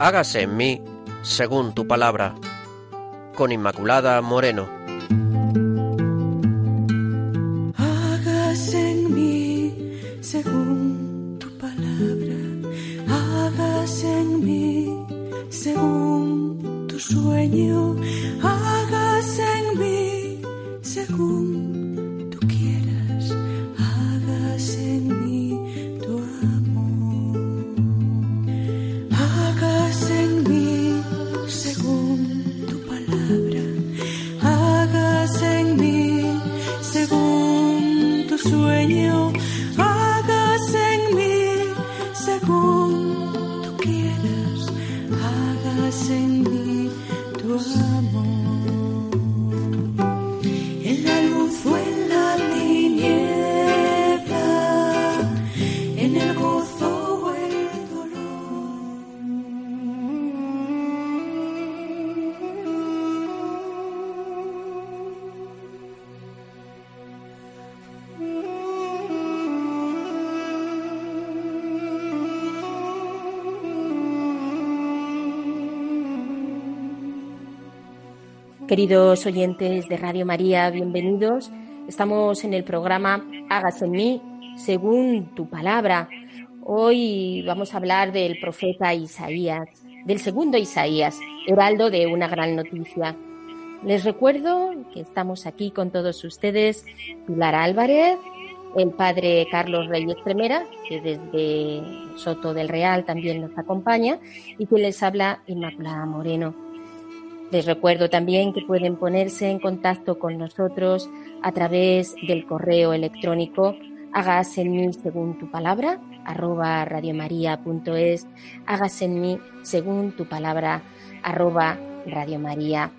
hágase en mí según tu palabra. Con Inmaculada Moreno. Queridos oyentes de Radio María, bienvenidos. Estamos en el programa Hágase en mí según tu palabra. Hoy vamos a hablar del profeta Isaías, del segundo Isaías, heraldo de una gran noticia. Les recuerdo que estamos aquí con todos ustedes, Pilar Álvarez, el padre Carlos Reyes Tremera, que desde Soto del Real también nos acompaña, y que les habla Inmaculada Moreno. Les recuerdo también que pueden ponerse en contacto con nosotros a través del correo electrónico hágase en mí según tu palabra arroba radiomaria.es hágase en mí según tu palabra arroba radiomaria.es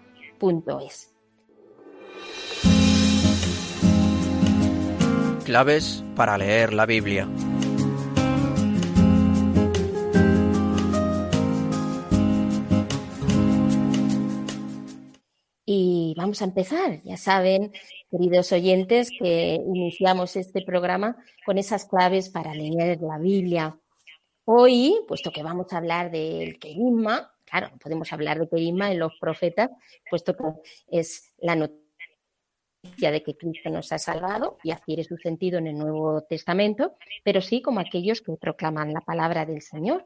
Claves para leer la Biblia. Vamos a empezar. Ya saben, queridos oyentes, que iniciamos este programa con esas claves para leer la Biblia. Hoy, puesto que vamos a hablar del querigma, claro, podemos hablar de querigma en los profetas, puesto que es la noticia de que Cristo nos ha salvado y adquiere su sentido en el Nuevo Testamento, pero sí como aquellos que proclaman la palabra del Señor.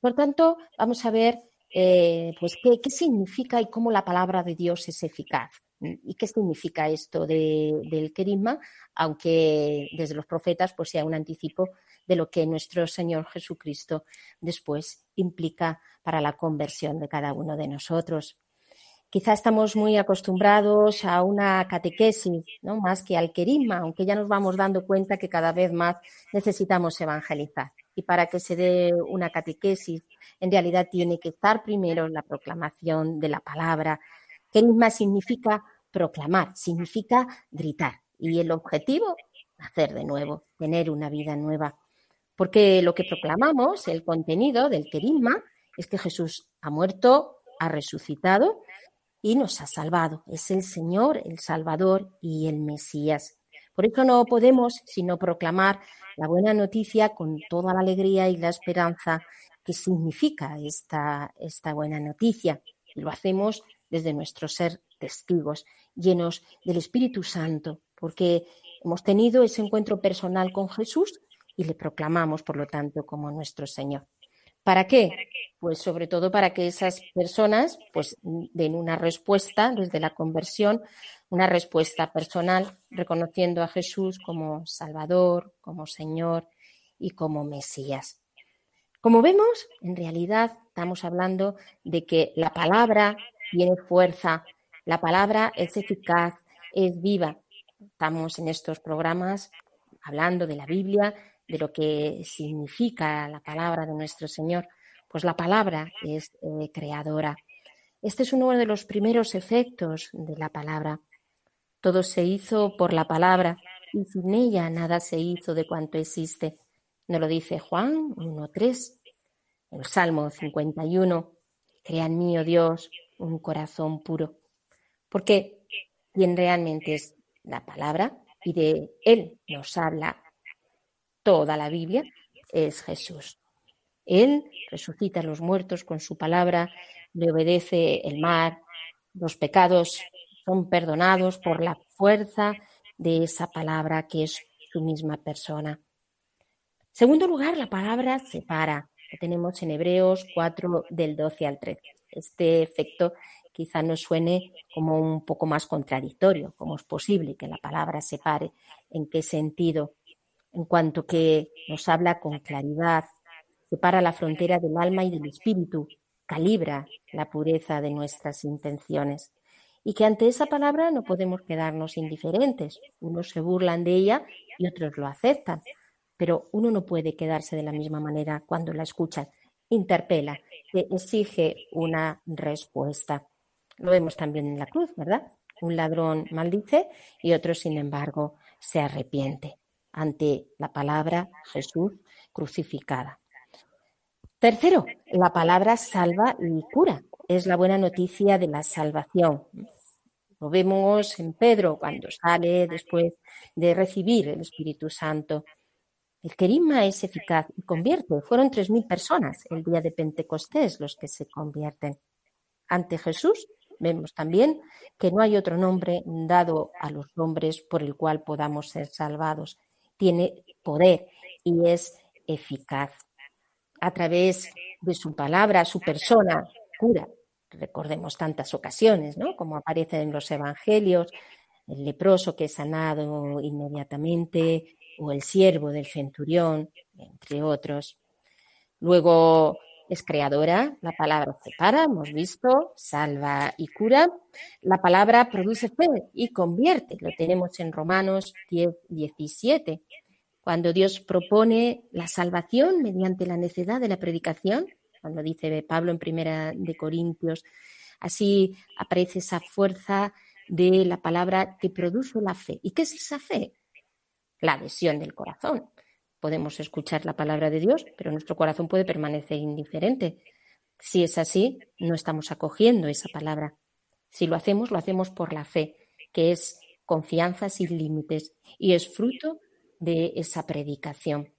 Por tanto, vamos a ver eh, pues qué, significa y cómo la palabra de Dios es eficaz. ¿Y qué significa esto de, del querigma? Aunque desde los profetas pues sea un anticipo de lo que nuestro Señor Jesucristo después implica para la conversión de cada uno de nosotros. Quizá estamos muy acostumbrados a una catequesis, ¿no? más que al querigma, aunque ya nos vamos dando cuenta que cada vez más necesitamos evangelizar. Y para que se dé una catequesis, en realidad tiene que estar primero la proclamación de la palabra. Querigma significa proclamar, significa gritar. Y el objetivo, hacer de nuevo, tener una vida nueva. Porque lo que proclamamos, el contenido del querigma, es que Jesús ha muerto, ha resucitado y nos ha salvado. Es el Señor, el Salvador y el Mesías. Por eso no podemos sino proclamar la buena noticia con toda la alegría y la esperanza que significa esta, esta buena noticia. Y lo hacemos desde nuestro ser testigos, llenos del Espíritu Santo, porque hemos tenido ese encuentro personal con Jesús y le proclamamos, por lo tanto, como nuestro Señor. ¿Para qué? Pues sobre todo para que esas personas pues den una respuesta desde la conversión, una respuesta personal, reconociendo a Jesús como Salvador, como Señor y como Mesías. Como vemos, en realidad estamos hablando de que la palabra tiene fuerza, la palabra es eficaz, es viva. Estamos en estos programas hablando de la Biblia, de lo que significa la palabra de nuestro Señor, pues la palabra es eh, creadora. Este es uno de los primeros efectos de la palabra. Todo se hizo por la palabra y sin ella nada se hizo de cuanto existe. Nos lo dice Juan 1.3, el Salmo 51. Crea en mí, oh Dios, un corazón puro. Porque quien realmente es la palabra y de él nos habla toda la Biblia es Jesús. Él resucita a los muertos con su palabra, le obedece el mar, los pecados son perdonados por la fuerza de esa palabra que es su misma persona. Segundo lugar, la palabra separa. Lo tenemos en Hebreos 4 del 12 al 13. Este efecto quizá nos suene como un poco más contradictorio. ¿Cómo es posible que la palabra separe? ¿En qué sentido? En cuanto que nos habla con claridad, separa la frontera del alma y del espíritu, calibra la pureza de nuestras intenciones. Y que ante esa palabra no podemos quedarnos indiferentes. Unos se burlan de ella y otros lo aceptan. Pero uno no puede quedarse de la misma manera cuando la escuchan. Interpela, exige una respuesta. Lo vemos también en la cruz, ¿verdad? Un ladrón maldice y otro, sin embargo, se arrepiente ante la palabra Jesús crucificada. Tercero, la palabra salva y cura. Es la buena noticia de la salvación. Lo vemos en Pedro cuando sale después de recibir el Espíritu Santo. El querigma es eficaz y convierte. Fueron tres mil personas el día de Pentecostés los que se convierten. Ante Jesús Vemos también que no hay otro nombre dado a los hombres por el cual podamos ser salvados. Tiene poder y es eficaz. A través de su palabra, su persona, cura. Recordemos tantas ocasiones, ¿no? Como aparece en los evangelios, el leproso que es sanado inmediatamente, o el siervo del centurión, entre otros. Luego es creadora, la palabra separa, hemos visto, salva y cura. La palabra produce fe y convierte, lo tenemos en Romanos 10, 17. Cuando Dios propone la salvación mediante la necedad de la predicación, cuando dice Pablo en Primera de Corintios, así aparece esa fuerza de la palabra que produce la fe. ¿Y qué es esa fe? La adhesión del corazón. Podemos escuchar la palabra de Dios, pero nuestro corazón puede permanecer indiferente. Si es así, no estamos acogiendo esa palabra. Si lo hacemos, lo hacemos por la fe, que es confianza sin límites y es fruto de esa predicación.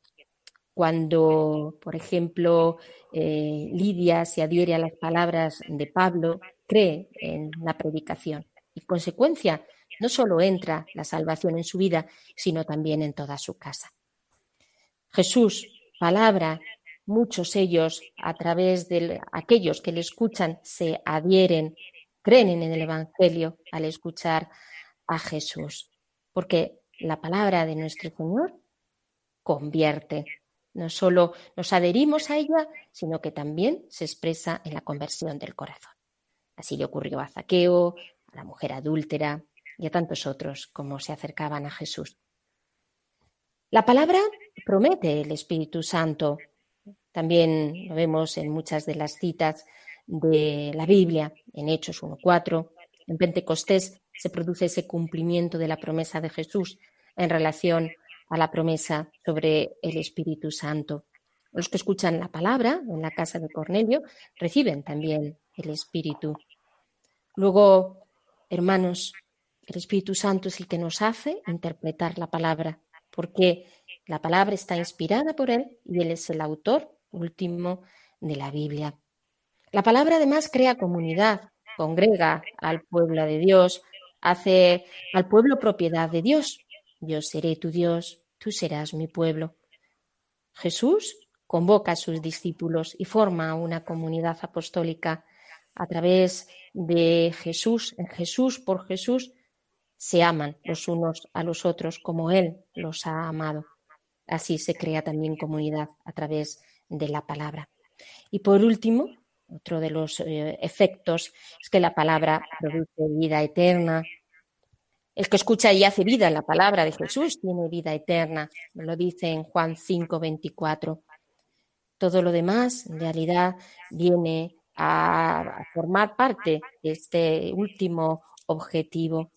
Cuando, por ejemplo, eh, Lidia se adhiere a las palabras de Pablo, cree en la predicación y, consecuencia, no solo entra la salvación en su vida, sino también en toda su casa. Jesús, palabra, muchos ellos, a través de aquellos que le escuchan, se adhieren, creen en el Evangelio al escuchar a Jesús, porque la palabra de nuestro Señor convierte. No solo nos adherimos a ella, sino que también se expresa en la conversión del corazón. Así le ocurrió a Zaqueo, a la mujer adúltera y a tantos otros como se acercaban a Jesús. La palabra promete el Espíritu Santo. También lo vemos en muchas de las citas de la Biblia, en Hechos 1.4. En Pentecostés se produce ese cumplimiento de la promesa de Jesús en relación a la promesa sobre el Espíritu Santo. Los que escuchan la palabra en la casa de Cornelio reciben también el Espíritu. Luego, hermanos, el Espíritu Santo es el que nos hace interpretar la palabra, porque la palabra está inspirada por él y él es el autor último de la Biblia. La palabra además crea comunidad, congrega al pueblo de Dios, hace al pueblo propiedad de Dios. Yo seré tu Dios, tú serás mi pueblo. Jesús convoca a sus discípulos y forma una comunidad apostólica a través de Jesús, en Jesús por Jesús, se aman los unos a los otros como Él los ha amado. Así se crea también comunidad a través de la palabra. Y por último, otro de los eh, efectos es que la palabra produce vida eterna. El que escucha y hace vida la palabra de Jesús tiene vida eterna, lo dice en Juan 5, 24. Todo lo demás, en realidad, viene a formar parte de este último objetivo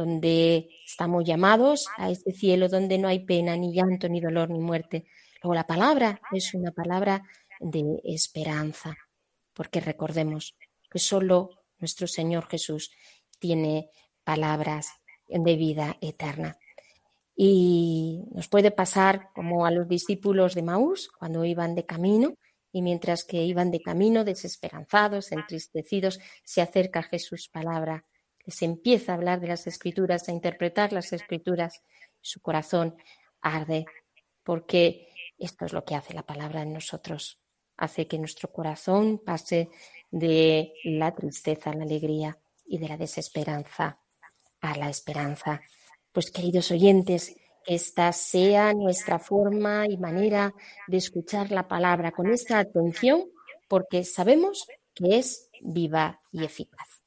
donde estamos llamados a este cielo donde no hay pena, ni llanto, ni dolor, ni muerte. Luego la palabra es una palabra de esperanza, porque recordemos que solo nuestro Señor Jesús tiene palabras de vida eterna. Y nos puede pasar como a los discípulos de Maús cuando iban de camino Y mientras que iban de camino, desesperanzados, entristecidos, se acerca Jesús palabra, les empieza a hablar de las escrituras, a interpretar las escrituras. Su corazón arde, porque esto es lo que hace la palabra en nosotros. Hace que nuestro corazón pase de la tristeza a la alegría y de la desesperanza a la esperanza. Pues queridos oyentes, esta sea nuestra forma y manera de escuchar la palabra con esta atención, porque sabemos que es viva y eficaz.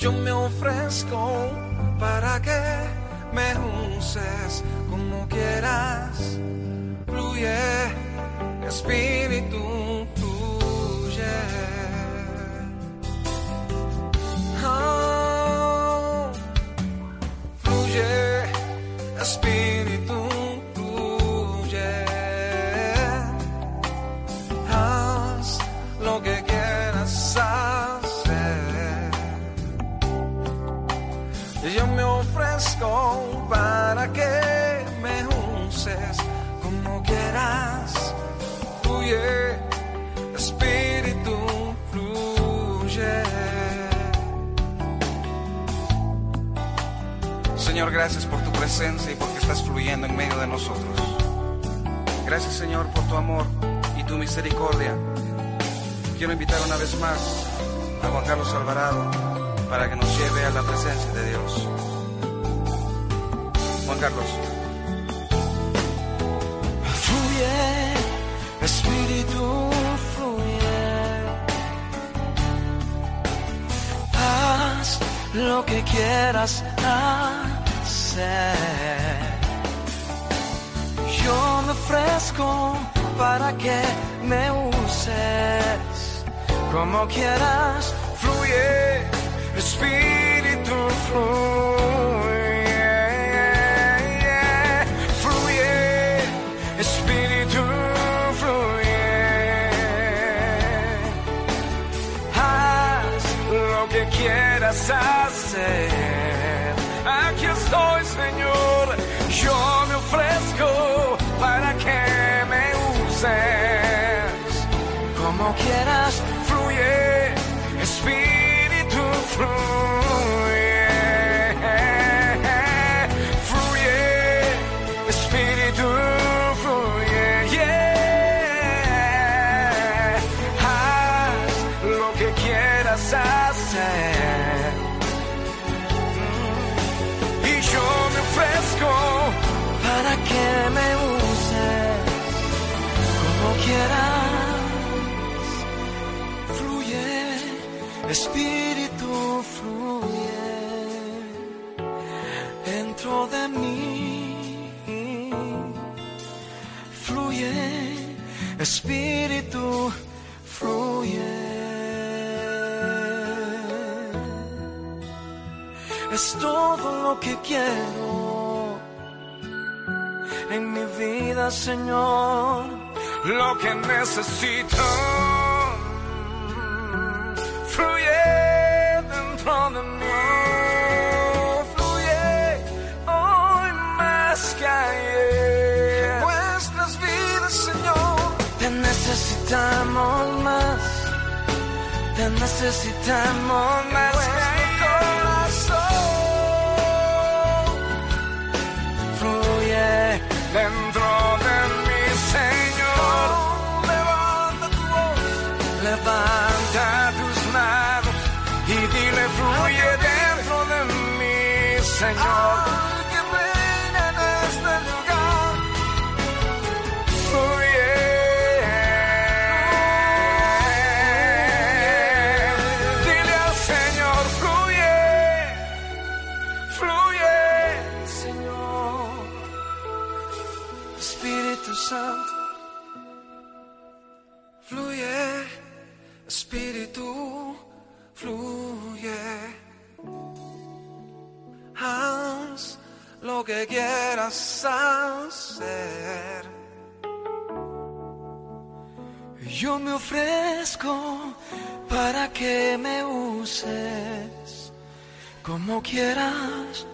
Yo me ofrezco para que me uses como quieras. Fluye, Espíritu, fluye. Oh, fluye, Espíritu, para que me uses como quieras. Fluye, Espíritu, fluye. Señor, gracias por tu presencia y porque estás fluyendo en medio de nosotros. Gracias, Señor, por tu amor y tu misericordia. Quiero invitar una vez más a Juan Carlos Alvarado para que nos lleve a la presencia de Dios. Carlos. Fluye, Espíritu, fluye. Haz lo que quieras hacer. Yo me ofrezco para que me uses como quieras. Fluye, Espíritu, fluye. Quieras hacer. Aquí estoy, Señor. Yo me ofrezco para que me uses como quieras. Fluye, Espíritu, fluye. Espíritu, fluye dentro de mí. Fluye, Espíritu, fluye. Es todo lo que quiero en mi vida, Señor, lo que necesito. Necesitamos más, te necesitamos más. Nuestro corazón. Fluye dentro de mí, Señor. Levanta tu voz, levanta tus manos y dile fluye dentro de mí, Señor. Quieras hacer. Yo me ofrezco para que me uses como quieras.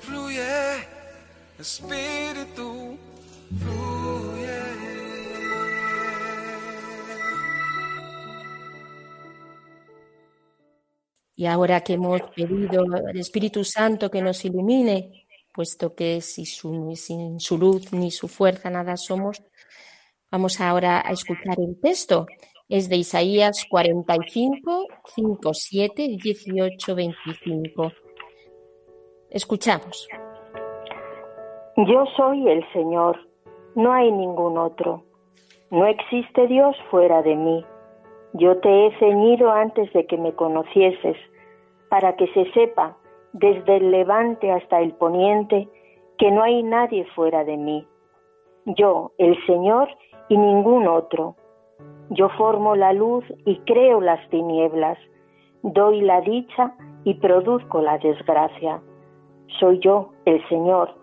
Fluye, Espíritu, fluye. Y ahora que hemos pedido al Espíritu Santo que nos ilumine, puesto que si sin su luz ni su fuerza nada somos, vamos ahora a escuchar el texto. Es de Isaías 45, 5, 7, 18, 25. Escuchamos. Yo soy el Señor, no hay ningún otro. No existe Dios fuera de mí. Yo te he ceñido antes de que me conocieses, para que se sepa desde el levante hasta el poniente que no hay nadie fuera de mí. Yo, el Señor, y ningún otro. Yo formo la luz y creo las tinieblas. Doy la dicha y produzco la desgracia. Soy yo, el Señor,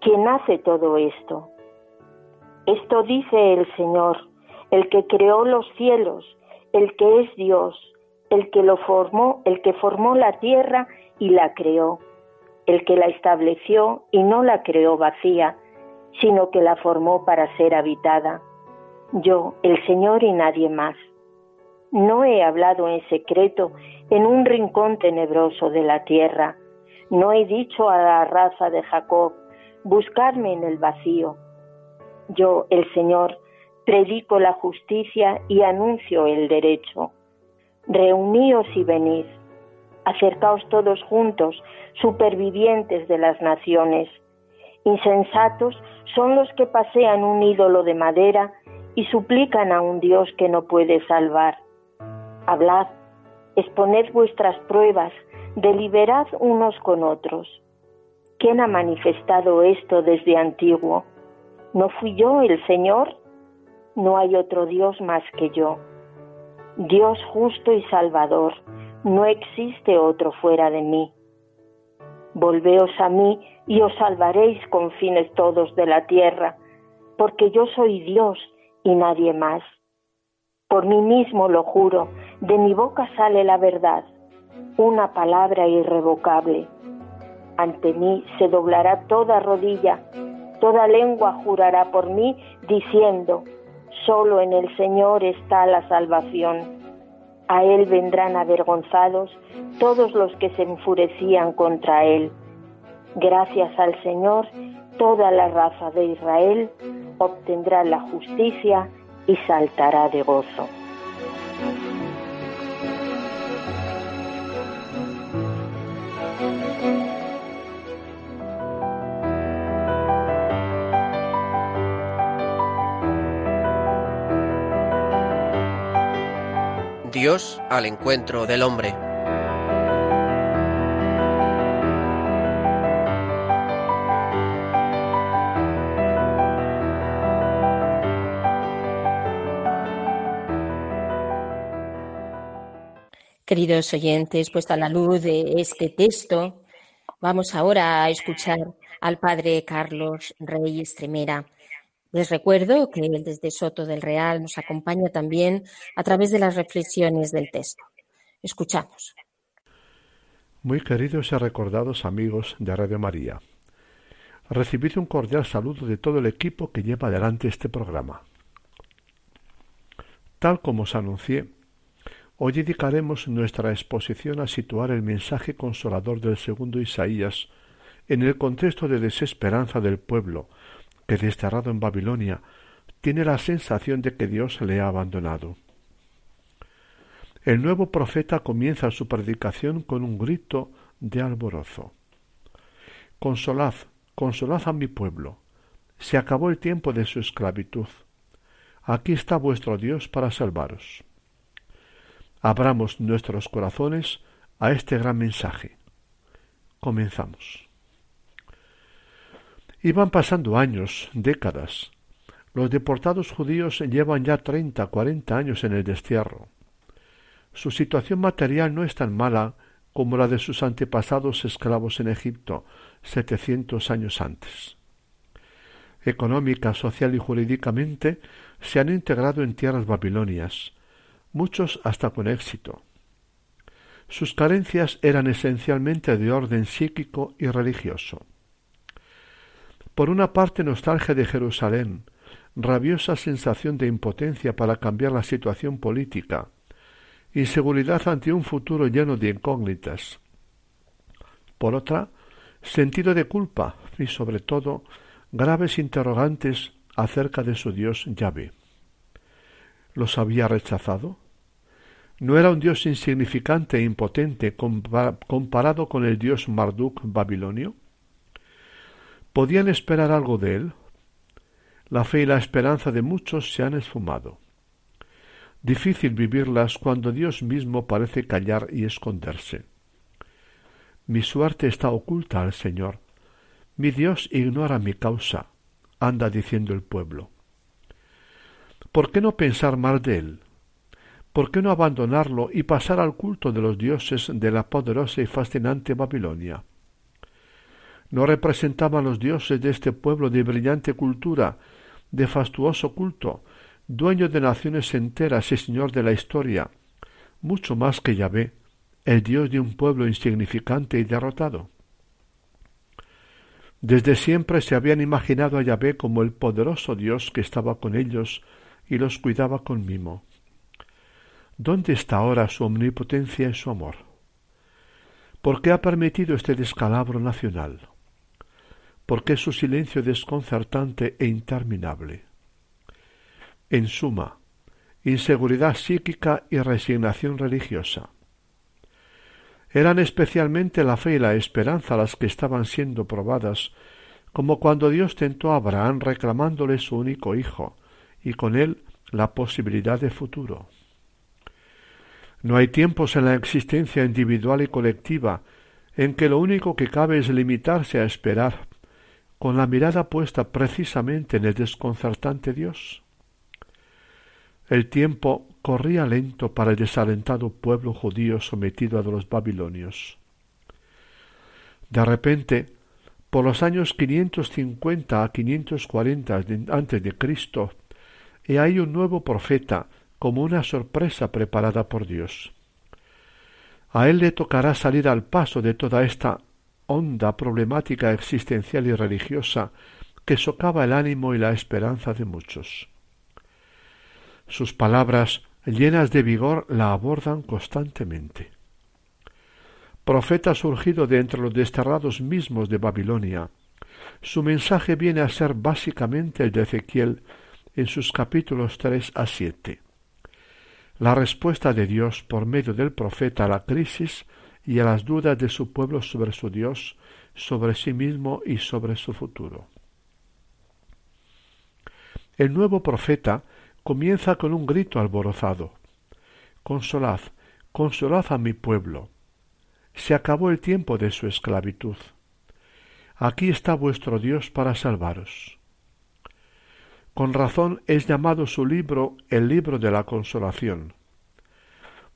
quien hace todo esto. Esto dice el Señor, el que creó los cielos, el que es Dios, el que lo formó, el que formó la tierra y la creó, el que la estableció y no la creó vacía, sino que la formó para ser habitada. Yo, el Señor y nadie más. No he hablado en secreto en un rincón tenebroso de la tierra. No he dicho a la raza de Jacob, buscarme en el vacío. Yo, el Señor, predico la justicia y anuncio el derecho. Reuníos y venid. Acercaos todos juntos, supervivientes de las naciones. Insensatos son los que pasean un ídolo de madera y suplican a un Dios que no puede salvar. Hablad, exponed vuestras pruebas, deliberad unos con otros. ¿Quién ha manifestado esto desde antiguo? ¿No fui yo el Señor? No hay otro Dios más que yo. Dios justo y salvador, no existe otro fuera de mí. Volveos a mí y os salvaréis con fines todos de la tierra, porque yo soy Dios y nadie más. Por mí mismo lo juro, de mi boca sale la verdad, una palabra irrevocable. Ante mí se doblará toda rodilla, toda lengua jurará por mí, diciendo, solo en el Señor está la salvación. A Él vendrán avergonzados todos los que se enfurecían contra Él. Gracias al Señor, toda la raza de Israel obtendrá la justicia y saltará de gozo. Dios al encuentro del hombre. Queridos oyentes, puesto a la luz de este texto, vamos ahora a escuchar al padre Carlos Rey Estremera. Les recuerdo que desde Soto del Real nos acompaña también a través de las reflexiones del texto. Escuchamos. Muy queridos y recordados amigos de Radio María, recibid un cordial saludo de todo el equipo que lleva adelante este programa. Tal como os anuncié, hoy dedicaremos nuestra exposición a situar el mensaje consolador del segundo Isaías en el contexto de desesperanza del pueblo que desterrado en Babilonia tiene la sensación de que Dios le ha abandonado. El nuevo profeta comienza su predicación con un grito de alborozo. Consolad, consolad a mi pueblo. Se acabó el tiempo de su esclavitud. Aquí está vuestro Dios para salvaros. Abramos nuestros corazones a este gran mensaje. Comenzamos. Iban pasando años, décadas. Los deportados judíos llevan ya treinta, cuarenta años en el destierro. Su situación material no es tan mala como la de sus antepasados esclavos en Egipto, setecientos años antes. Económica, social y jurídicamente se han integrado en tierras babilonias, muchos hasta con éxito. Sus carencias eran esencialmente de orden psíquico y religioso. Por una parte nostalgia de Jerusalén, rabiosa sensación de impotencia para cambiar la situación política, inseguridad ante un futuro lleno de incógnitas. Por otra, sentido de culpa y sobre todo graves interrogantes acerca de su Dios Yahvé. ¿Los había rechazado? ¿No era un Dios insignificante e impotente comparado con el Dios Marduk babilonio? ¿Podían esperar algo de él? La fe y la esperanza de muchos se han esfumado. Difícil vivirlas cuando Dios mismo parece callar y esconderse. Mi suerte está oculta al Señor. Mi Dios ignora mi causa, anda diciendo el pueblo. ¿Por qué no pensar mal de él? ¿Por qué no abandonarlo y pasar al culto de los dioses de la poderosa y fascinante Babilonia? ¿No representaban los dioses de este pueblo de brillante cultura, de fastuoso culto, dueño de naciones enteras y señor de la historia, mucho más que Yahvé, el dios de un pueblo insignificante y derrotado? Desde siempre se habían imaginado a Yahvé como el poderoso Dios que estaba con ellos y los cuidaba con mimo. ¿Dónde está ahora su omnipotencia y su amor? ¿Por qué ha permitido este descalabro nacional? ¿Por qué su silencio desconcertante e interminable? En suma, inseguridad psíquica y resignación religiosa. Eran especialmente la fe y la esperanza las que estaban siendo probadas, como cuando Dios tentó a Abraham reclamándole su único hijo, y con él la posibilidad de futuro. No hay tiempos en la existencia individual y colectiva en que lo único que cabe es limitarse a esperar, con la mirada puesta precisamente en el desconcertante Dios. El tiempo corría lento para el desalentado pueblo judío sometido a los babilonios. De repente, por los años 550 a 540 antes de Cristo, ahí un nuevo profeta como una sorpresa preparada por Dios. A él le tocará salir al paso de toda esta honda problemática existencial y religiosa que socava el ánimo y la esperanza de muchos. Sus palabras llenas de vigor la abordan constantemente. Profeta surgido de entre los desterrados mismos de Babilonia, su mensaje viene a ser básicamente el de Ezequiel en sus capítulos tres a siete la respuesta de Dios por medio del profeta a la crisis y a las dudas de su pueblo sobre su Dios, sobre sí mismo y sobre su futuro. El nuevo profeta comienza con un grito alborozado. Consolad, consolad a mi pueblo. Se acabó el tiempo de su esclavitud. Aquí está vuestro Dios para salvaros. Con razón es llamado su libro el libro de la consolación.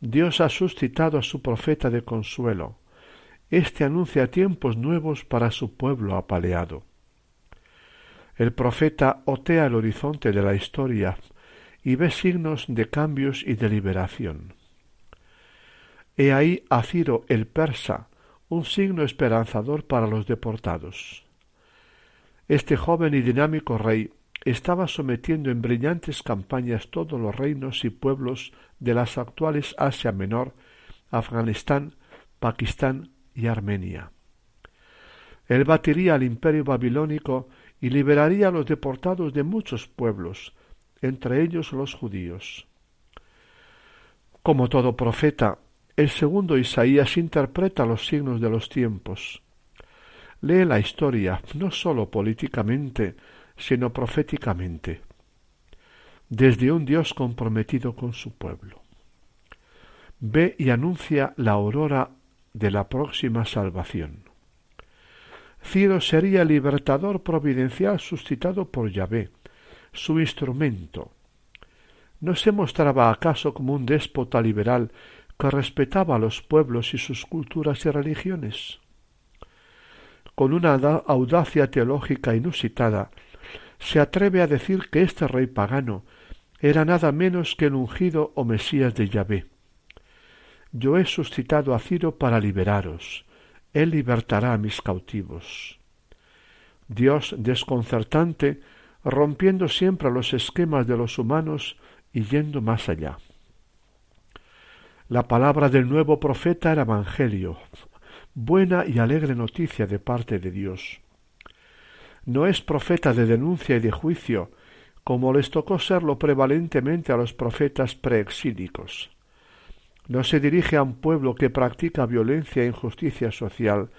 Dios ha suscitado a su profeta de consuelo. Este anuncia tiempos nuevos para su pueblo apaleado. El profeta otea el horizonte de la historia y ve signos de cambios y de liberación. He ahí a Ciro el persa, un signo esperanzador para los deportados. Este joven y dinámico rey estaba sometiendo en brillantes campañas todos los reinos y pueblos de las actuales Asia Menor, Afganistán, Pakistán y Armenia. Él batiría al imperio babilónico y liberaría a los deportados de muchos pueblos, entre ellos los judíos. Como todo profeta, el segundo Isaías interpreta los signos de los tiempos. Lee la historia, no sólo políticamente, sino proféticamente, desde un Dios comprometido con su pueblo. Ve y anuncia la aurora de la próxima salvación. Ciro sería libertador providencial suscitado por Yahvé, su instrumento. ¿No se mostraba acaso como un déspota liberal que respetaba a los pueblos y sus culturas y religiones. Con una audacia teológica inusitada, se atreve a decir que este rey pagano era nada menos que el ungido o Mesías de Yahvé. Yo he suscitado a Ciro para liberaros, él libertará a mis cautivos. Dios desconcertante, rompiendo siempre los esquemas de los humanos y yendo más allá. La palabra del nuevo profeta era Evangelio, buena y alegre noticia de parte de Dios. No es profeta de denuncia y de juicio, como les tocó serlo prevalentemente a los profetas preexílicos. No se dirige a un pueblo que practica violencia e injusticia social,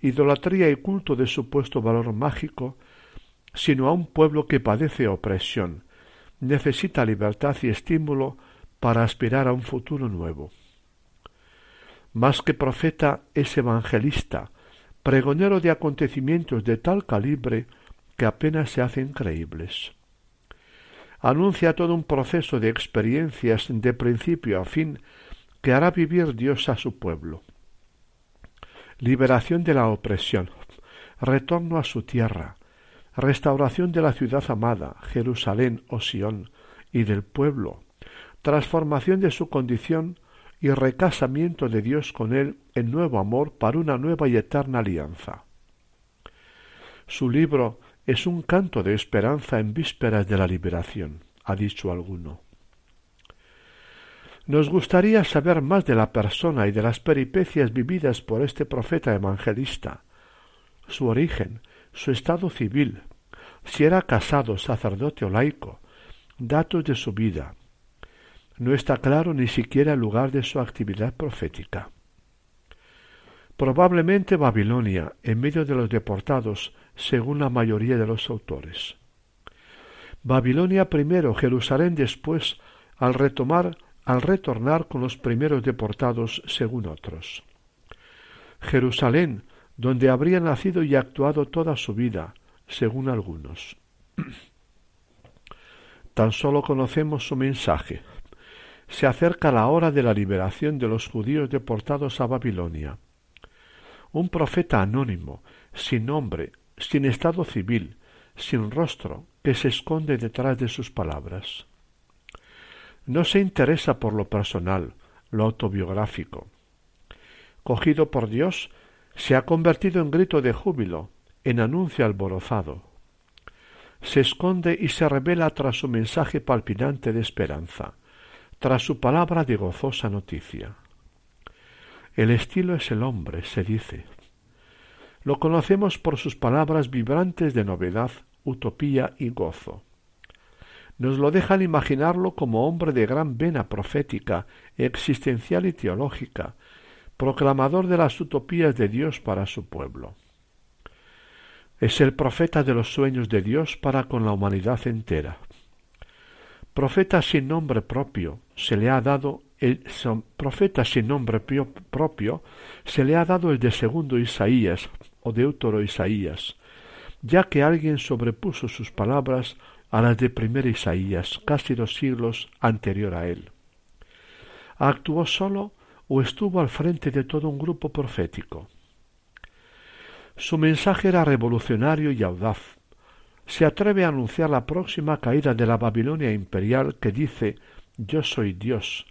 idolatría y culto de supuesto valor mágico, sino a un pueblo que padece opresión, necesita libertad y estímulo para aspirar a un futuro nuevo. Más que profeta es evangelista, pregonero de acontecimientos de tal calibre que apenas se hacen creíbles. Anuncia todo un proceso de experiencias de principio a fin que hará vivir Dios a su pueblo. Liberación de la opresión, retorno a su tierra, restauración de la ciudad amada, Jerusalén o Sión, y del pueblo, transformación de su condición y recasamiento de Dios con él en nuevo amor para una nueva y eterna alianza. Su libro es un canto de esperanza en vísperas de la liberación, ha dicho alguno. Nos gustaría saber más de la persona y de las peripecias vividas por este profeta evangelista, su origen, su estado civil, si era casado, sacerdote o laico, datos de su vida. No está claro ni siquiera el lugar de su actividad profética. Probablemente Babilonia, en medio de los deportados, según la mayoría de los autores. Babilonia primero, Jerusalén después, al retomar al retornar con los primeros deportados según otros. Jerusalén, donde habría nacido y actuado toda su vida, según algunos. Tan solo conocemos su mensaje. Se acerca la hora de la liberación de los judíos deportados a Babilonia. Un profeta anónimo, sin nombre, sin estado civil, sin rostro, que se esconde detrás de sus palabras. No se interesa por lo personal, lo autobiográfico. Cogido por Dios, se ha convertido en grito de júbilo, en anuncio alborozado. Se esconde y se revela tras su mensaje palpitante de esperanza, tras su palabra de gozosa noticia. El estilo es el hombre, se dice. Lo conocemos por sus palabras vibrantes de novedad, utopía y gozo nos lo dejan imaginarlo como hombre de gran vena profética, existencial y teológica, proclamador de las utopías de Dios para su pueblo. Es el profeta de los sueños de Dios para con la humanidad entera. Profeta sin nombre propio, se le ha dado el profeta sin nombre propio, se le ha dado el de segundo Isaías o Deutoro Isaías, ya que alguien sobrepuso sus palabras a las de primer Isaías, casi dos siglos anterior a él. ¿Actuó solo o estuvo al frente de todo un grupo profético? Su mensaje era revolucionario y audaz. Se atreve a anunciar la próxima caída de la Babilonia imperial que dice Yo soy Dios,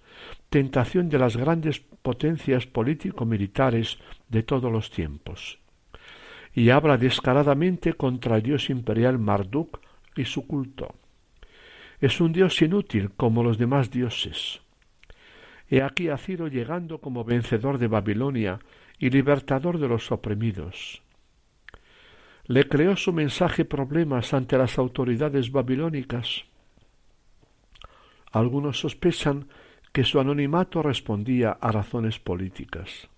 tentación de las grandes potencias político-militares de todos los tiempos. Y habla descaradamente contra el dios imperial Marduk y su culto. Es un dios inútil como los demás dioses. He aquí a Ciro llegando como vencedor de Babilonia y libertador de los oprimidos. Le creó su mensaje problemas ante las autoridades babilónicas. Algunos sospechan que su anonimato respondía a razones políticas.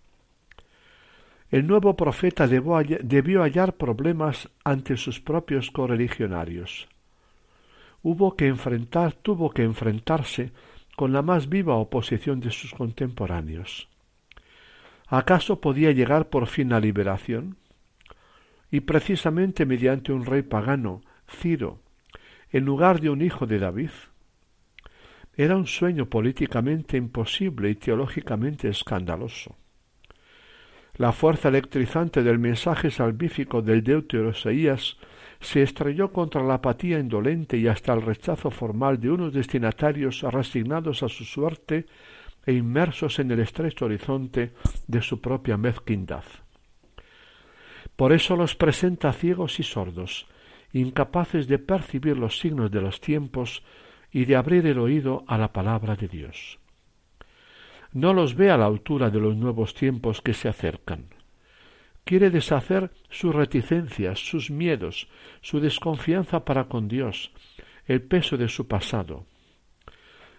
El nuevo profeta debió hallar problemas ante sus propios correligionarios. Hubo que enfrentar, tuvo que enfrentarse con la más viva oposición de sus contemporáneos. ¿Acaso podía llegar por fin la liberación? Y precisamente mediante un rey pagano, Ciro, en lugar de un hijo de David. era un sueño políticamente imposible y teológicamente escandaloso. La fuerza electrizante del mensaje salvífico del Deuterosaías se estrelló contra la apatía indolente y hasta el rechazo formal de unos destinatarios resignados a su suerte e inmersos en el estrecho horizonte de su propia mezquindad. Por eso los presenta ciegos y sordos, incapaces de percibir los signos de los tiempos y de abrir el oído a la palabra de Dios. No los ve a la altura de los nuevos tiempos que se acercan. Quiere deshacer sus reticencias, sus miedos, su desconfianza para con Dios, el peso de su pasado.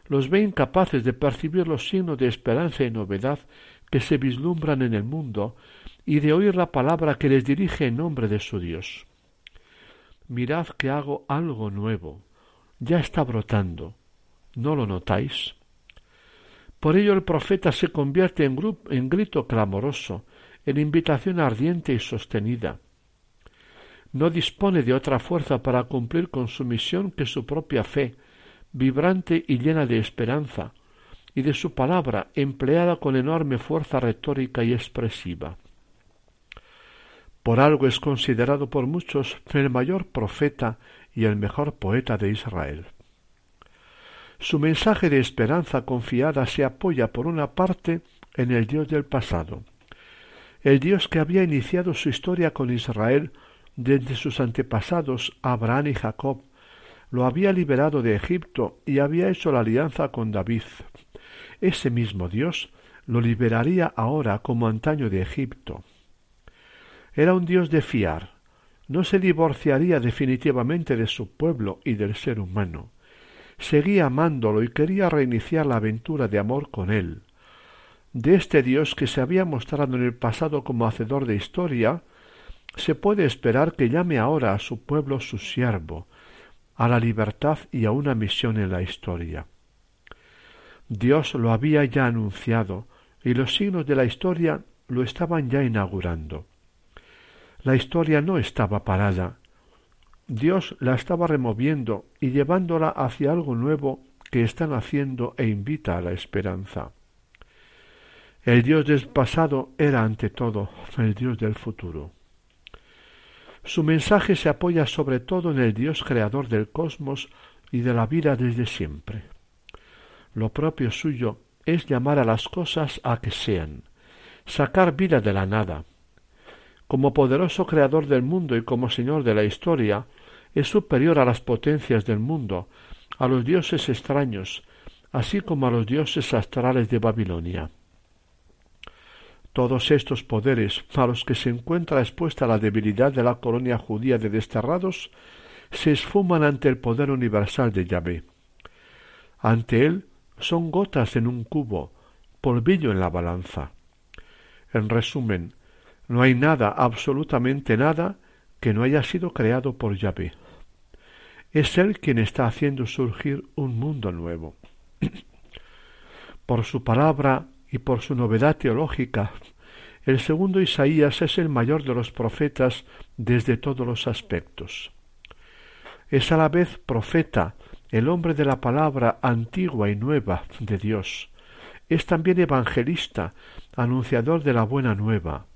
Los ve incapaces de percibir los signos de esperanza y novedad que se vislumbran en el mundo y de oír la palabra que les dirige en nombre de su Dios. Mirad que hago algo nuevo, ya está brotando. ¿No lo notáis? Por ello el profeta se convierte en, en grito clamoroso, en invitación ardiente y sostenida. No dispone de otra fuerza para cumplir con su misión que su propia fe, vibrante y llena de esperanza, y de su palabra empleada con enorme fuerza retórica y expresiva. Por algo es considerado por muchos el mayor profeta y el mejor poeta de Israel. Su mensaje de esperanza confiada se apoya por una parte en el Dios del pasado, el Dios que había iniciado su historia con Israel desde sus antepasados Abraham y Jacob, lo había liberado de Egipto y había hecho la alianza con David. Ese mismo Dios lo liberaría ahora como antaño de Egipto. Era un Dios de fiar, no se divorciaría definitivamente de su pueblo y del ser humano. Seguía amándolo y quería reiniciar la aventura de amor con él. De este Dios que se había mostrado en el pasado como hacedor de historia, se puede esperar que llame ahora a su pueblo su siervo, a la libertad y a una misión en la historia. Dios lo había ya anunciado, y los signos de la historia lo estaban ya inaugurando. La historia no estaba parada. Dios la estaba removiendo y llevándola hacia algo nuevo que están haciendo e invita a la esperanza. El Dios del pasado era ante todo el Dios del futuro. Su mensaje se apoya sobre todo en el Dios creador del cosmos y de la vida desde siempre. Lo propio suyo es llamar a las cosas a que sean, sacar vida de la nada, como poderoso creador del mundo y como señor de la historia, es superior a las potencias del mundo, a los dioses extraños, así como a los dioses astrales de Babilonia. Todos estos poderes, a los que se encuentra expuesta la debilidad de la colonia judía de desterrados, se esfuman ante el poder universal de Yahvé. Ante él son gotas en un cubo, polvillo en la balanza. En resumen, no hay nada, absolutamente nada, que no haya sido creado por Yahvé. Es Él quien está haciendo surgir un mundo nuevo. por su palabra y por su novedad teológica, el segundo Isaías es el mayor de los profetas desde todos los aspectos. Es a la vez profeta, el hombre de la palabra antigua y nueva de Dios. Es también evangelista, anunciador de la buena nueva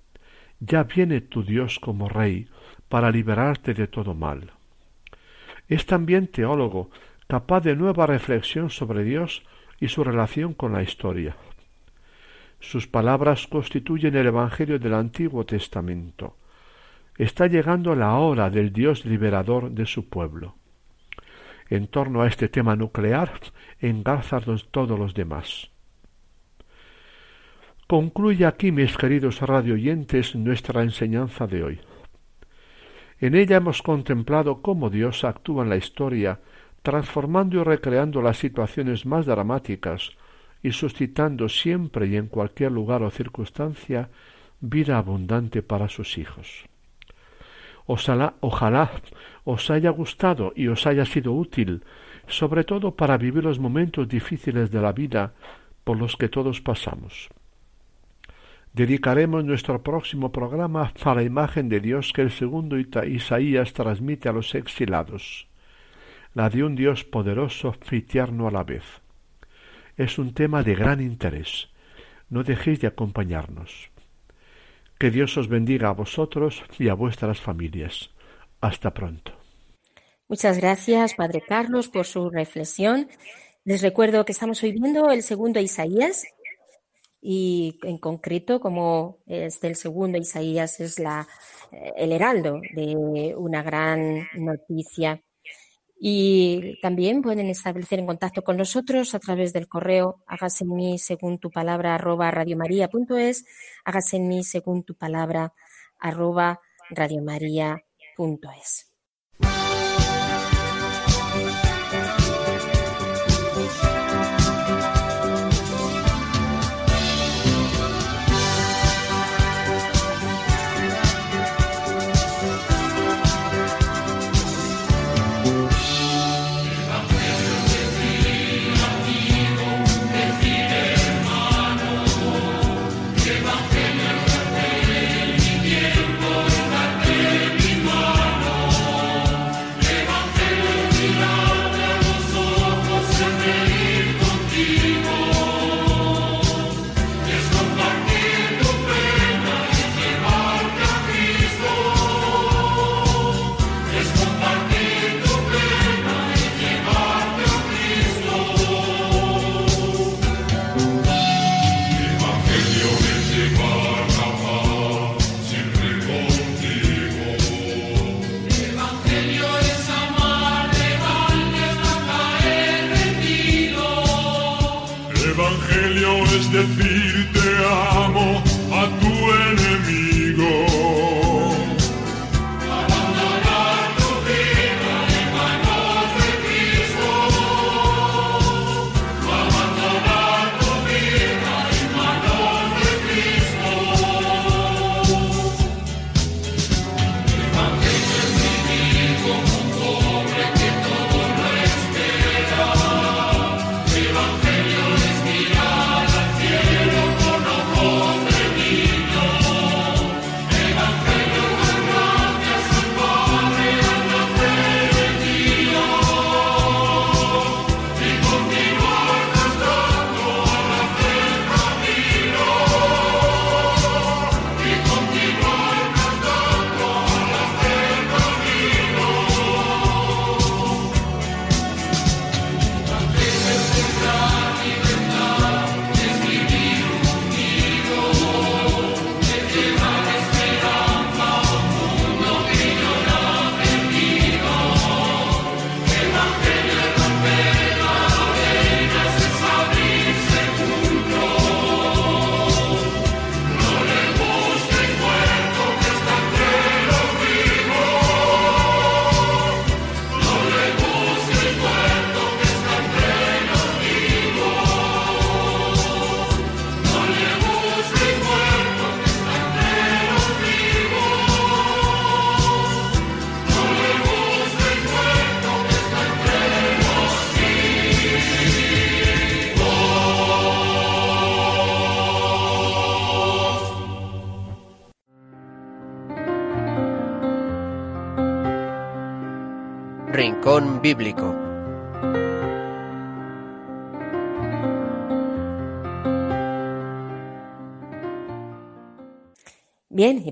ya viene tu Dios como Rey para liberarte de todo mal. Es también teólogo, capaz de nueva reflexión sobre Dios y su relación con la historia. Sus palabras constituyen el Evangelio del Antiguo Testamento. Está llegando la hora del Dios liberador de su pueblo. En torno a este tema nuclear engarzan todos los demás. Concluye aquí, mis queridos radioyentes, nuestra enseñanza de hoy. En ella hemos contemplado cómo Dios actúa en la historia, transformando y recreando las situaciones más dramáticas y suscitando siempre y en cualquier lugar o circunstancia vida abundante para sus hijos. Ojalá, ojalá os haya gustado y os haya sido útil, sobre todo para vivir los momentos difíciles de la vida por los que todos pasamos. Dedicaremos nuestro próximo programa a la imagen de Dios que el segundo Isaías transmite a los exilados, la de un Dios poderoso y tierno a la vez. es un tema de gran interés. No dejéis de acompañarnos. Que Dios os bendiga a vosotros y a vuestras familias. Hasta pronto. Muchas gracias, Padre Carlos, por su reflexión. Les recuerdo que estamos hoy viendo el segundo Isaías y en concreto, como es del segundo Isaías, es la, eh, el heraldo de una gran noticia. Y también pueden establecer en contacto con nosotros a través del correo hágase en mí según tu palabra arroba radiomaria.es, hágase en mí según tu palabra arroba radiomaria.es.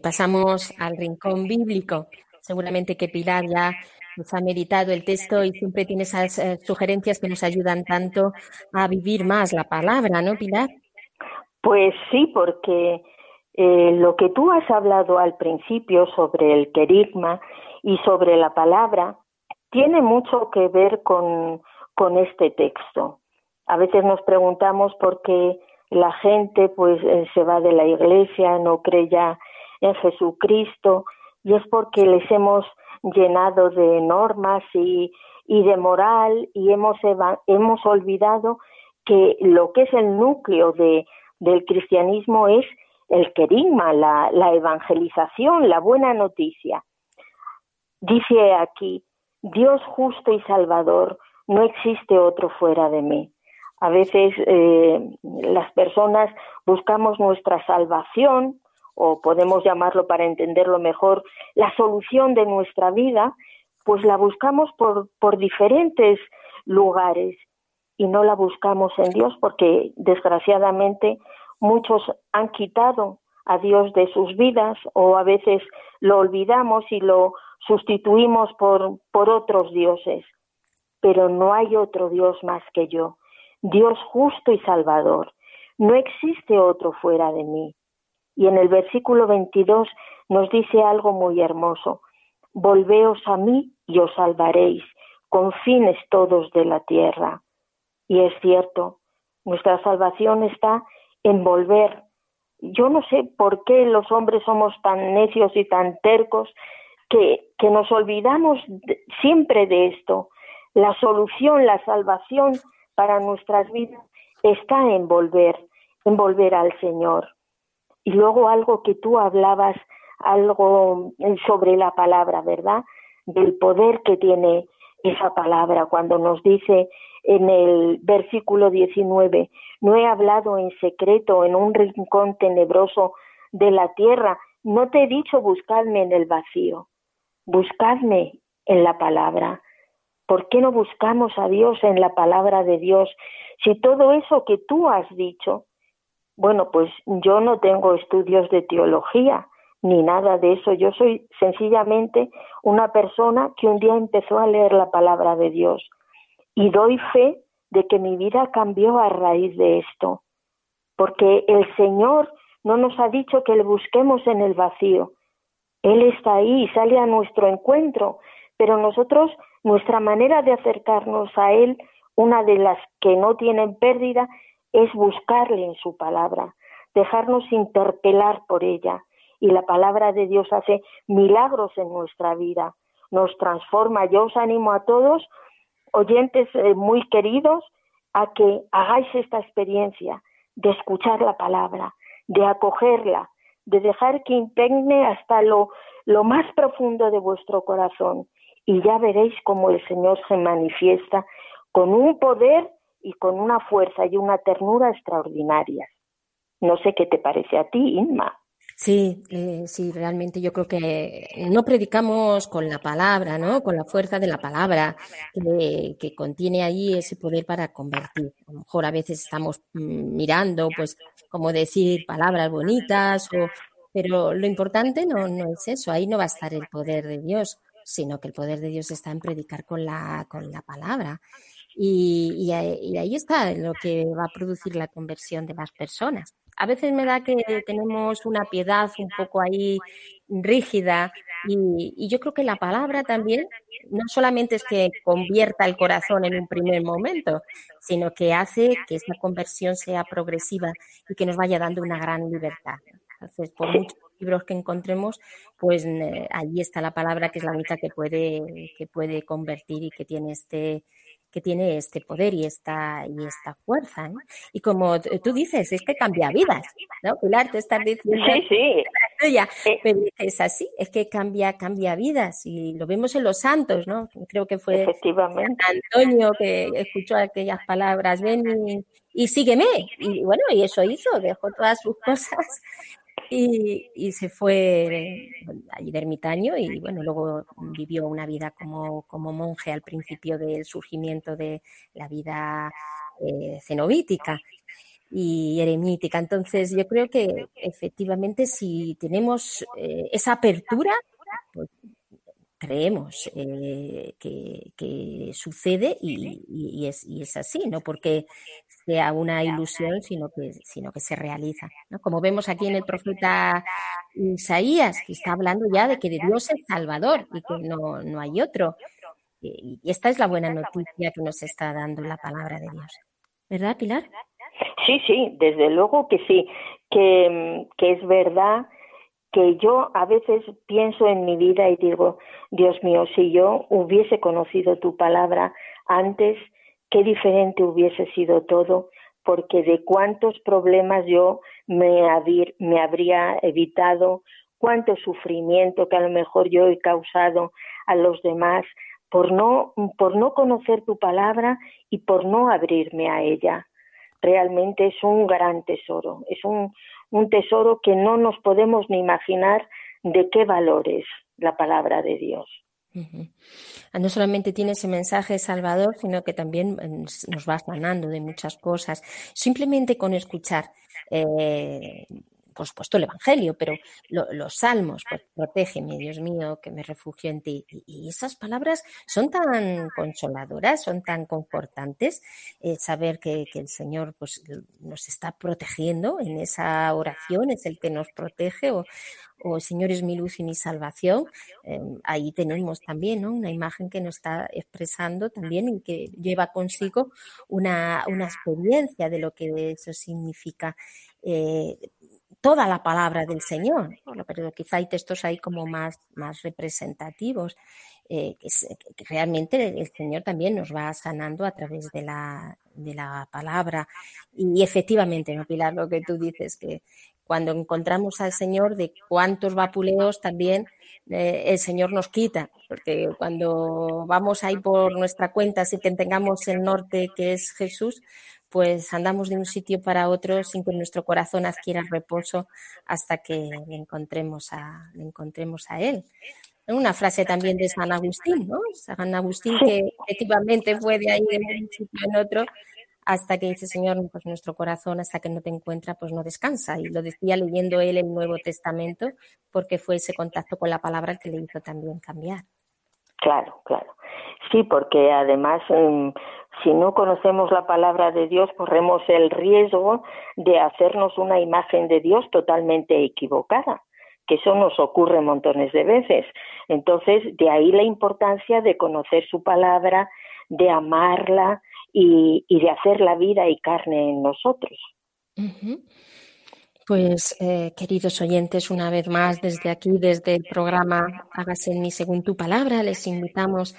pasamos al rincón bíblico. Seguramente que Pilar ya nos ha meditado el texto y siempre tiene esas eh, sugerencias que nos ayudan tanto a vivir más la palabra, ¿no, Pilar? Pues sí, porque eh, lo que tú has hablado al principio sobre el querigma y sobre la palabra, tiene mucho que ver con, este texto. A veces nos preguntamos por qué la gente pues eh, se va de la iglesia, no cree ya en Jesucristo, y es porque les hemos llenado de normas y, y de moral y hemos, hemos olvidado que lo que es el núcleo de, del cristianismo es el querigma, la, evangelización, la buena noticia. Dice aquí, Dios justo y salvador, no existe otro fuera de mí. A veces eh, las personas buscamos nuestra salvación, o podemos llamarlo para entenderlo mejor, la solución de nuestra vida, pues la buscamos por, por diferentes lugares. y no la buscamos en Dios porque desgraciadamente muchos han quitado a Dios de sus vidas o a veces lo olvidamos y lo sustituimos por, por otros dioses. Pero no hay otro Dios más que yo, Dios justo y salvador. No existe otro fuera de mí. Y en el versículo 22 nos dice algo muy hermoso. Volveos a mí y os salvaréis, con fines todos de la tierra. Y es cierto, nuestra salvación está en volver. Yo no sé por qué los hombres somos tan necios y tan tercos que, que nos olvidamos siempre de esto. La solución, la salvación para nuestras vidas está en volver, en volver al Señor. Y luego algo que tú hablabas, algo sobre la palabra, ¿verdad? Del poder que tiene esa palabra cuando nos dice en el versículo 19, no he hablado en secreto en un rincón tenebroso de la tierra, no te he dicho buscadme en el vacío, buscadme en la palabra. ¿Por qué no buscamos a Dios en la palabra de Dios? Si todo eso que tú has dicho, bueno, pues yo no tengo estudios de teología ni nada de eso, yo soy sencillamente una persona que un día empezó a leer la palabra de Dios y doy fe de que mi vida cambió a raíz de esto, porque el Señor no nos ha dicho que le busquemos en el vacío. Él está ahí y sale a nuestro encuentro, pero nosotros, nuestra manera de acercarnos a Él, una de las que no tienen pérdida, es buscarle en su palabra, dejarnos interpelar por ella. Y la palabra de Dios hace milagros en nuestra vida, nos transforma. Yo os animo a todos oyentes eh, muy queridos, a que hagáis esta experiencia de escuchar la palabra, de acogerla, de dejar que impregne hasta lo, lo más profundo de vuestro corazón y ya veréis cómo el Señor se manifiesta con un poder y con una fuerza y una ternura extraordinarias. No sé qué te parece a ti, Inma. Sí, eh, sí, realmente yo creo que no predicamos con la palabra, ¿no? Con la fuerza de la palabra que, que contiene ahí ese poder para convertir. A lo mejor a veces estamos mm, mirando, pues, como decir palabras bonitas, o, pero lo importante no, no es eso, ahí no va a estar el poder de Dios, sino que el poder de Dios está en predicar con la, con la palabra. Y, y, ahí está lo que va a producir la conversión de más personas a veces me da que tenemos una piedad un poco ahí rígida y, yo creo que la palabra también no solamente es que convierta el corazón en un primer momento, sino que hace que esa conversión sea progresiva y que nos vaya dando una gran libertad. Entonces, por muchos libros que encontremos, pues eh, allí está la palabra que es la única que puede, que puede convertir y que tiene este, que tiene este poder y esta, y esta fuerza. ¿no? Y como tú dices, es que cambia vidas, ¿no? Pilar, te estás diciendo. Sí, sí. Eh. pero es así, es que cambia, cambia vidas y lo vemos en los santos, ¿no? Creo que fue Antonio que escuchó aquellas palabras, ven y, y sígueme. Y bueno, y eso hizo, dejó todas sus cosas y, se fue allí de ermitaño y bueno, luego vivió una vida como, como monje al principio del surgimiento de la vida eh, cenobítica y eremítica. Entonces, yo creo que efectivamente si tenemos eh, esa apertura, pues, creemos eh, que, sucede y, es, y, es, así, no porque sea una ilusión, sino que, sino que se realiza. ¿no? Como vemos aquí en el profeta Isaías, que está hablando ya de que de Dios es Salvador y que no, no hay otro. Y esta es la buena noticia que nos está dando la palabra de Dios. ¿Verdad, Pilar? Sí, sí, desde luego que sí, que, que es verdad que yo a veces pienso en mi vida y digo, Dios mío, si yo hubiese conocido tu palabra antes, qué diferente hubiese sido todo, porque de cuántos problemas yo me, habría evitado, cuánto sufrimiento que a lo mejor yo he causado a los demás por no, por no conocer tu palabra y por no abrirme a ella. Realmente es un gran tesoro, es un, un tesoro que no nos podemos ni imaginar de qué valor es la palabra de Dios. No solamente tiene ese mensaje salvador, sino que también mm, nos va sanando de muchas cosas. Simplemente con escuchar eh, por supuesto, el Evangelio, pero los salmos, pues protégeme, Dios mío, que me refugio en ti. Y, esas palabras son tan consoladoras, son tan confortantes, saber que, el Señor pues, nos está protegiendo en esa oración, es el que nos protege, o, o Señor es mi luz y mi salvación. Em, ahí tenemos también una imagen que nos está expresando también y que lleva consigo una, una experiencia de lo que eso significa. Eh, toda la palabra del Señor, pero quizá hay textos ahí como más, más representativos, eh, realmente el Señor también nos va sanando a través de la, de la palabra. Y, efectivamente, ¿no, Pilar? Lo que tú dices, que cuando encontramos al Señor, de cuántos vapuleos también eh, el Señor nos quita, porque cuando vamos ahí por nuestra cuenta, si que tengamos el norte que es Jesús, pues andamos de un sitio para otro sin que nuestro corazón adquiera reposo hasta que le encontremos a, le encontremos a Él. Una frase también de San Agustín, ¿no? San Agustín que efectivamente fue de ahí de un sitio en otro hasta que dice Señor, pues nuestro corazón hasta que no te encuentra, pues no descansa. Y lo decía leyendo él el Nuevo Testamento, porque fue ese contacto con la palabra el que le hizo también cambiar. Claro, claro. Sí, porque además em, si no conocemos la palabra de Dios, corremos el riesgo de hacernos una imagen de Dios totalmente equivocada, que eso nos ocurre montones de veces. Entonces, de ahí la importancia de conocer su palabra, de amarla y, de hacer la vida y carne en nosotros. Pues, eh, queridos oyentes, una vez más desde aquí, desde el programa Hágase en mí según tu palabra, les invitamos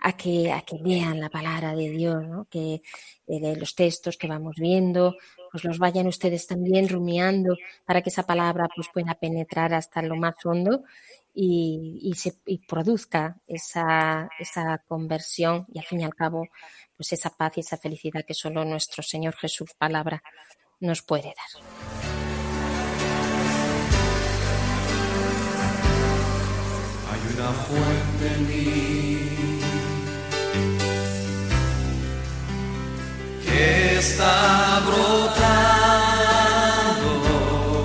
a que, a que lean la palabra de Dios, ¿no? que eh, los textos que vamos viendo, pues los vayan ustedes también rumiando para que esa palabra pues pueda penetrar hasta lo más hondo y, y se produzca esa, esa conversión y al fin y al cabo pues esa paz y esa felicidad que solo nuestro Señor Jesús palabra nos puede dar. Hay una en mí que está brotando,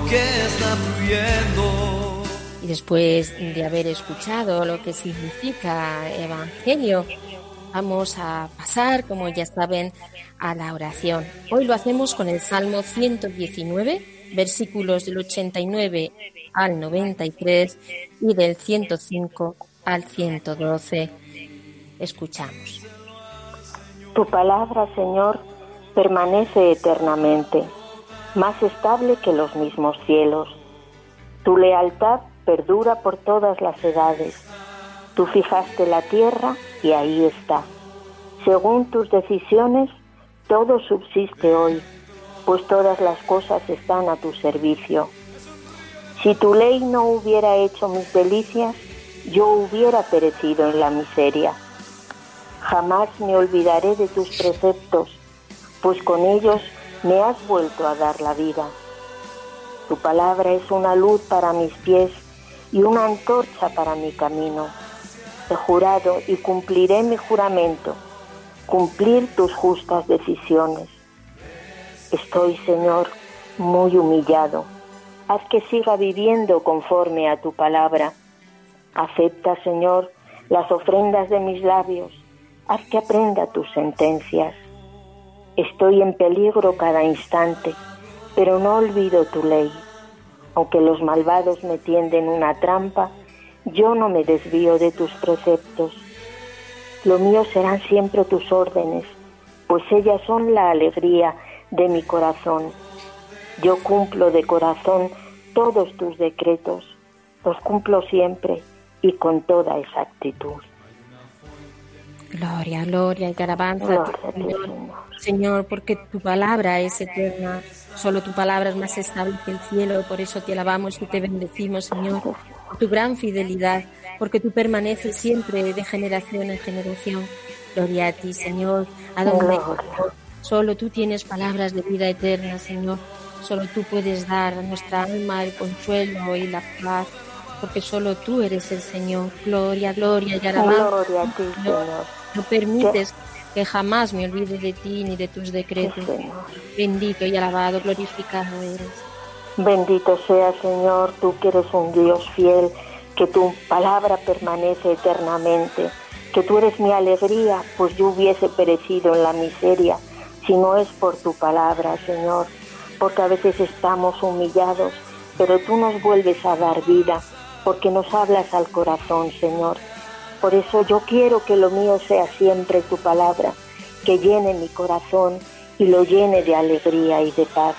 que está fluyendo. Y después de haber escuchado lo que significa Evangelio, vamos a pasar, como ya saben, a la oración. Hoy lo hacemos con el Salmo 119, versículos del 89 al 93 y del 105 al 112. Escuchamos. Tu palabra, Señor, permanece eternamente, más estable que los mismos cielos. Tu lealtad perdura por todas las edades. Tú fijaste la tierra y ahí está. Según tus decisiones, todo subsiste hoy, pues todas las cosas están a tu servicio. Si tu ley no hubiera hecho mis delicias, yo hubiera perecido en la miseria. Jamás me olvidaré de tus preceptos pues con ellos me has vuelto a dar la vida. Tu palabra es una luz para mis pies y una antorcha para mi camino. He jurado y cumpliré mi juramento, cumplir tus justas decisiones. Estoy, Señor, muy humillado. Haz que siga viviendo conforme a tu palabra. Acepta, Señor, las ofrendas de mis labios. Haz que aprenda tus sentencias. Estoy en peligro cada instante, pero no olvido tu ley. Aunque los malvados me tienden una trampa, yo no me desvío de tus preceptos. Lo mío serán siempre tus órdenes, pues ellas son la alegría de mi corazón. Yo cumplo de corazón todos tus decretos, los cumplo siempre y con toda exactitud. Gloria, gloria y alabanza, Señor. Señor, porque tu palabra es eterna, solo tu palabra es más estable que el cielo, por eso te alabamos y te bendecimos, Señor, por tu gran fidelidad, porque tú permaneces siempre de generación en generación. Gloria a ti, Señor, a donde solo tú tienes palabras de vida eterna, Señor. Solo tú puedes dar a nuestra alma el consuelo y la paz porque solo tú eres el Señor. Gloria, gloria y alabanza. Gloria a ti, Señor. No permites que jamás me olvide de ti ni de tus decretos. Bendito y alabado, glorificado eres. Bendito sea, Señor, tú que eres un Dios fiel, que tu palabra permanece eternamente, que tú eres mi alegría, pues yo hubiese perecido en la miseria si no es por tu palabra, Señor, porque a veces estamos humillados, pero tú nos vuelves a dar vida, porque nos hablas al corazón, Señor. Por eso yo quiero que lo mío sea siempre tu palabra, que llene mi corazón y lo llene de alegría y de paz.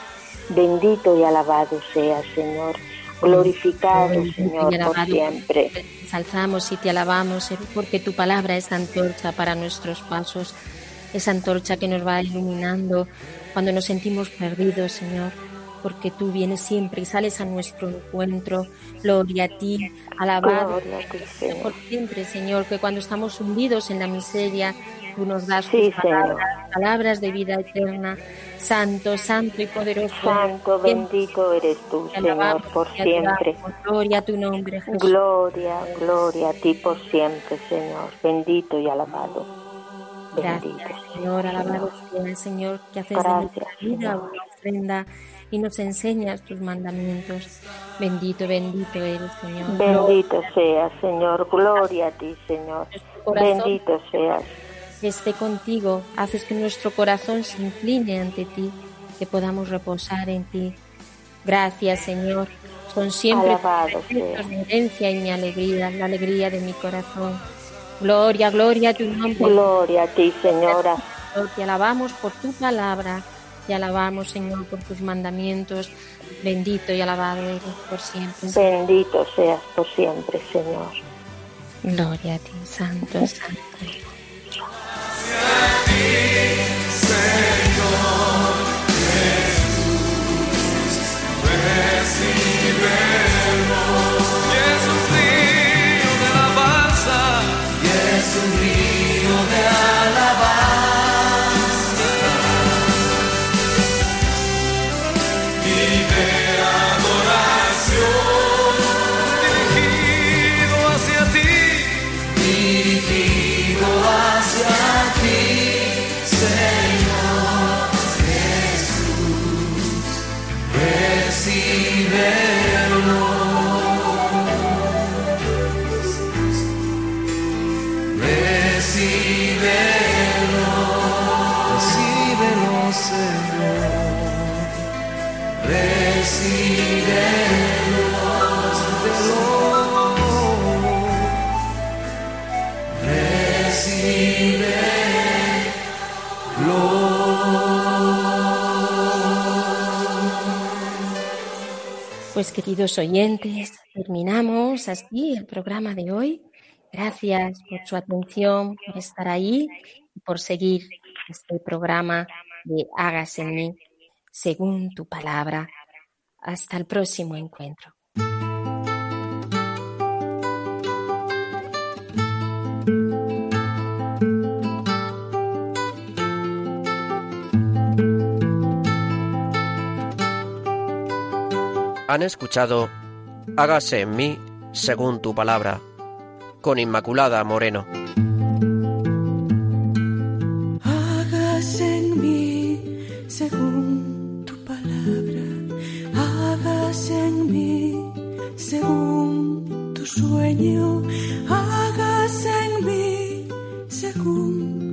Bendito y alabado sea, Señor. Glorificado, Señor, por siempre. Te Salzamos y te alabamos, porque tu palabra es antorcha para nuestros pasos, esa antorcha que nos va iluminando cuando nos sentimos perdidos, Señor porque tú vienes siempre y sales a nuestro encuentro. Gloria a ti, alabado por siempre, Señor, que cuando estamos hundidos en la miseria, tú nos das tus palabras, palabras de vida eterna. Santo, santo y poderoso. Santo, bendito eres tú, Señor, por siempre. Gloria a tu nombre, Jesús. Gloria, gloria a ti por siempre, Señor. Bendito y alabado. Bendito. Gracias, Señor, alabado sea el Señor, que haces de nuestra vida una ofrenda y nos enseñas tus mandamientos. Bendito, bendito eres, Señor. Bendito seas, Señor. Gloria a ti, Señor. Bendito seas. Esté contigo, haces que nuestro corazón se incline ante ti, que podamos reposar en ti. Gracias, Señor. Son siempre mi herencia y mi alegría, la alegría de mi corazón. Gloria, gloria a tu nombre. Gloria a ti, Señora. Te alabamos por tu palabra te alabamos, Señor, por tus mandamientos. Bendito y alabado eres por siempre. Bendito seas por siempre, Señor. Gloria a ti, Santo, Santo. Pues queridos oyentes, terminamos así el programa de hoy. Gracias por su atención, por estar ahí y por seguir este programa de Hágase en mí según tu palabra. Hasta el próximo encuentro. Han escuchado Hágase en mí según tu palabra, con Inmaculada Moreno. Hágase en mí según en mí según tu sueño, hágase en mí según